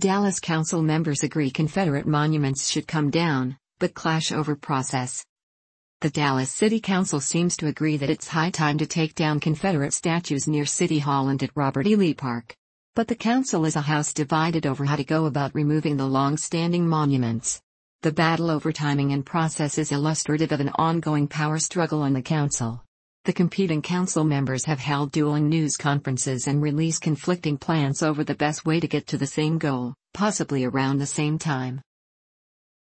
Dallas Council members agree Confederate monuments should come down, but clash over process. The Dallas City Council seems to agree that it's high time to take down Confederate statues near City Hall and at Robert E. Lee Park. But the council is a house divided over how to go about removing the long-standing monuments. The battle over timing and process is illustrative of an ongoing power struggle on the council. The competing council members have held dueling news conferences and released conflicting plans over the best way to get to the same goal, possibly around the same time.